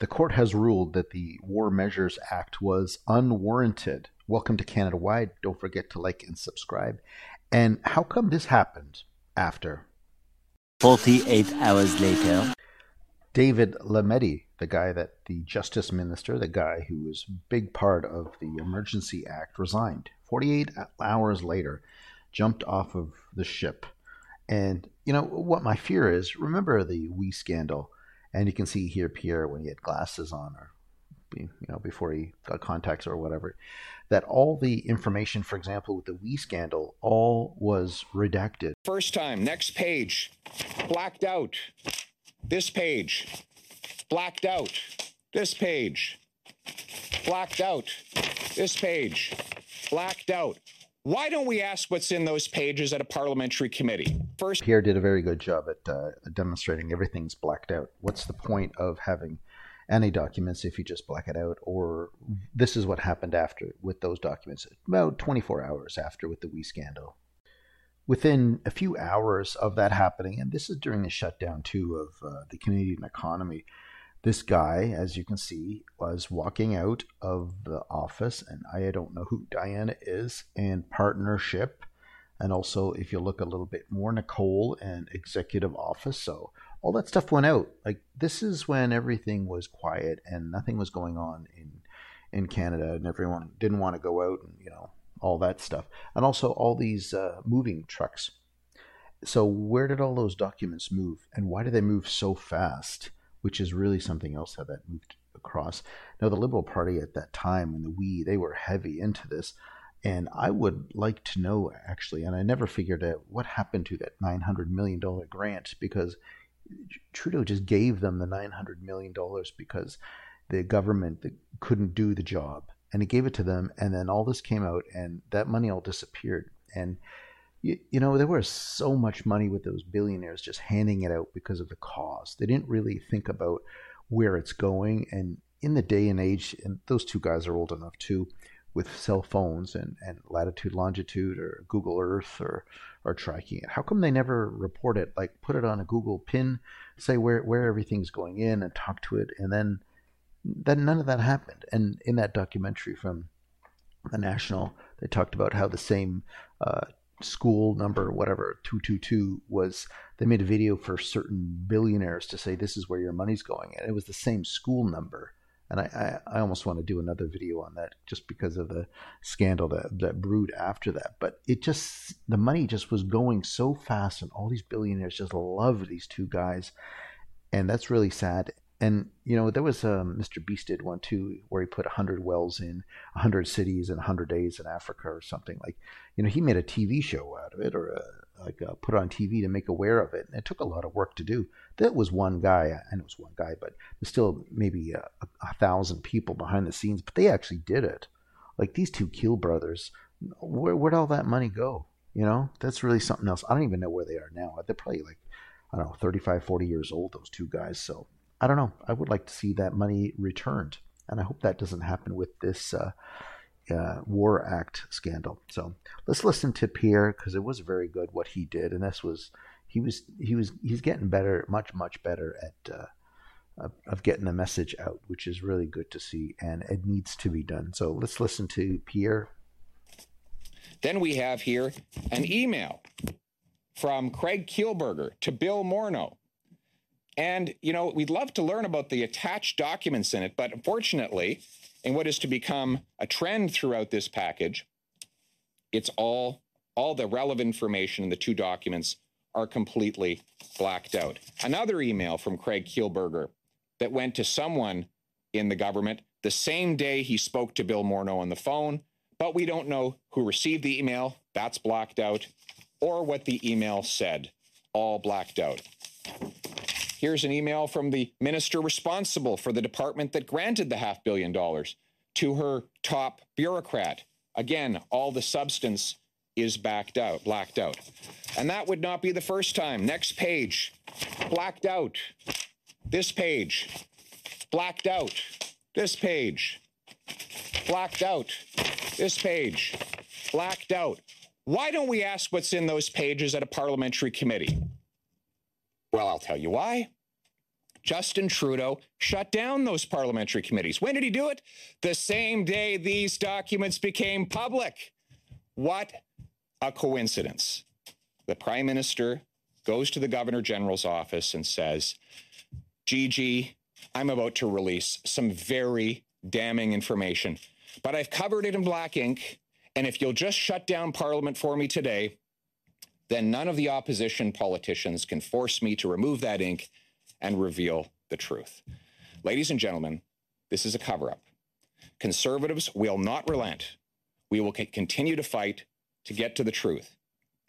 The court has ruled that the War Measures Act was unwarranted. Welcome to Canada Wide. Don't forget to like and subscribe. And how come this happened after? 48 hours later. David Lametti, the guy that the justice minister, the guy who was big part of the Emergency Act, resigned. 48 hours later, jumped off of the ship. And, you know, what my fear is remember the WE scandal? And you can see here Pierre when he had glasses on or, you know, before he got contacts or whatever, that all the information, for example, with the WE scandal, all was redacted. First time, next page, blacked out. This page, blacked out. This page, blacked out. This page, blacked out. Why don't we ask what's in those pages at a parliamentary committee? First, Pierre did a very good job at uh, demonstrating everything's blacked out. What's the point of having any documents if you just black it out? Or this is what happened after with those documents, about 24 hours after with the WE scandal. Within a few hours of that happening, and this is during the shutdown too of uh, the Canadian economy, this guy, as you can see, was walking out of the office, and I don't know who Diana is, and partnership. And also, if you look a little bit more, Nicole and executive office. So all that stuff went out. Like this is when everything was quiet and nothing was going on in in Canada, and everyone didn't want to go out and you know all that stuff. And also all these uh, moving trucks. So where did all those documents move, and why did they move so fast? Which is really something else how that moved across. Now, the Liberal Party at that time, when the WE, they were heavy into this. And I would like to know, actually, and I never figured out what happened to that $900 million grant because Trudeau just gave them the $900 million because the government couldn't do the job. And he gave it to them, and then all this came out, and that money all disappeared. And you, you know, there was so much money with those billionaires just handing it out because of the cause. They didn't really think about where it's going. And in the day and age, and those two guys are old enough too, with cell phones and, and latitude, longitude, or Google Earth, or or tracking it. How come they never report it? Like put it on a Google pin, say where where everything's going in, and talk to it, and then then none of that happened. And in that documentary from the National, they talked about how the same uh, school number whatever 222 was they made a video for certain billionaires to say this is where your money's going. And it was the same school number. And I, I, I almost want to do another video on that just because of the scandal that, that brewed after that. But it just the money just was going so fast and all these billionaires just love these two guys. And that's really sad and you know there was um, Mr. Beast did one too, where he put hundred wells in hundred cities in hundred days in Africa or something like. You know, he made a TV show out of it, or a, like a, put on TV to make aware of it. And it took a lot of work to do. That was one guy, and it was one guy, but there's still maybe uh, a, a, thousand people behind the scenes. But they actually did it. Like these two Keel brothers, where where'd all that money go? You know, that's really something else. I don't even know where they are now. They're probably like I don't know, 35, 40 years old, those two guys. So I don't know. I would like to see that money returned, and I hope that doesn't happen with this uh, uh, War Act scandal. So let's listen to Pierre because it was very good what he did, and this was he was he was he's getting better, much much better at. Uh, of getting the message out, which is really good to see, and it needs to be done. So let's listen to Pierre. Then we have here an email from Craig Kielburger to Bill Morneau and, you know, we'd love to learn about the attached documents in it, but unfortunately, in what is to become a trend throughout this package, it's all all the relevant information in the two documents are completely blacked out. Another email from Craig Kielburger that went to someone in the government the same day he spoke to Bill Morneau on the phone, but we don't know who received the email, that's blacked out, or what the email said, all blacked out. Here's an email from the minister responsible for the department that granted the half billion dollars to her top bureaucrat. Again, all the substance is backed out, blacked out. And that would not be the first time. Next page, blacked out. This page, blacked out. This page, blacked out. This page, blacked out. Why don't we ask what's in those pages at a parliamentary committee? Well, I'll tell you why. Justin Trudeau shut down those parliamentary committees. When did he do it? The same day these documents became public. What a coincidence. The prime minister goes to the governor general's office and says, GG, I'm about to release some very damning information, but I've covered it in black ink. And if you'll just shut down Parliament for me today, then none of the opposition politicians can force me to remove that ink and reveal the truth. Ladies and gentlemen, this is a cover up. Conservatives will not relent. We will continue to fight to get to the truth.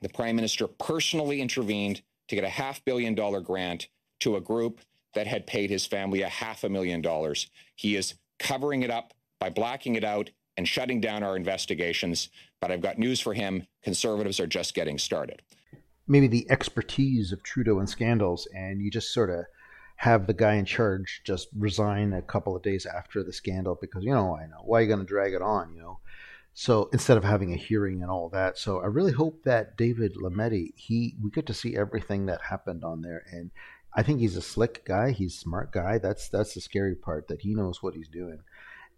The Prime Minister personally intervened to get a half billion dollar grant to a group that had paid his family a half a million dollars. He is covering it up by blacking it out and shutting down our investigations. But I've got news for him conservatives are just getting started. Maybe the expertise of Trudeau and scandals, and you just sort of have the guy in charge just resign a couple of days after the scandal because, you know, I know. Why are you going to drag it on, you know? So instead of having a hearing and all that, so I really hope that David Lametti, he we get to see everything that happened on there, and I think he's a slick guy. He's a smart guy. That's that's the scary part that he knows what he's doing,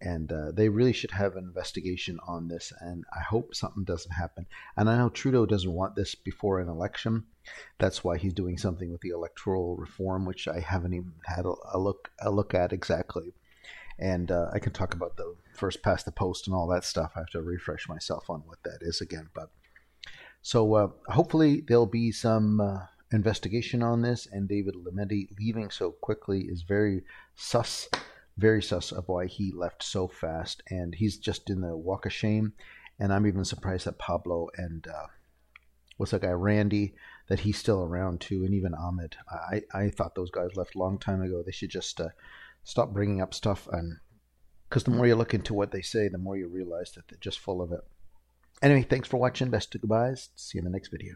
and uh, they really should have an investigation on this. And I hope something doesn't happen. And I know Trudeau doesn't want this before an election. That's why he's doing something with the electoral reform, which I haven't even had a, a look a look at exactly. And uh, I can talk about the first past the post and all that stuff. I have to refresh myself on what that is again, but. So uh, hopefully there'll be some uh, investigation on this, and David Lametti leaving so quickly is very sus, very sus of why he left so fast. And he's just in the walk of shame. And I'm even surprised that Pablo and uh, what's that guy Randy that he's still around too, and even Ahmed. I I thought those guys left a long time ago. They should just uh, stop bringing up stuff, and because the more you look into what they say, the more you realize that they're just full of it. Anyway, thanks for watching. Best of goodbyes. See you in the next video.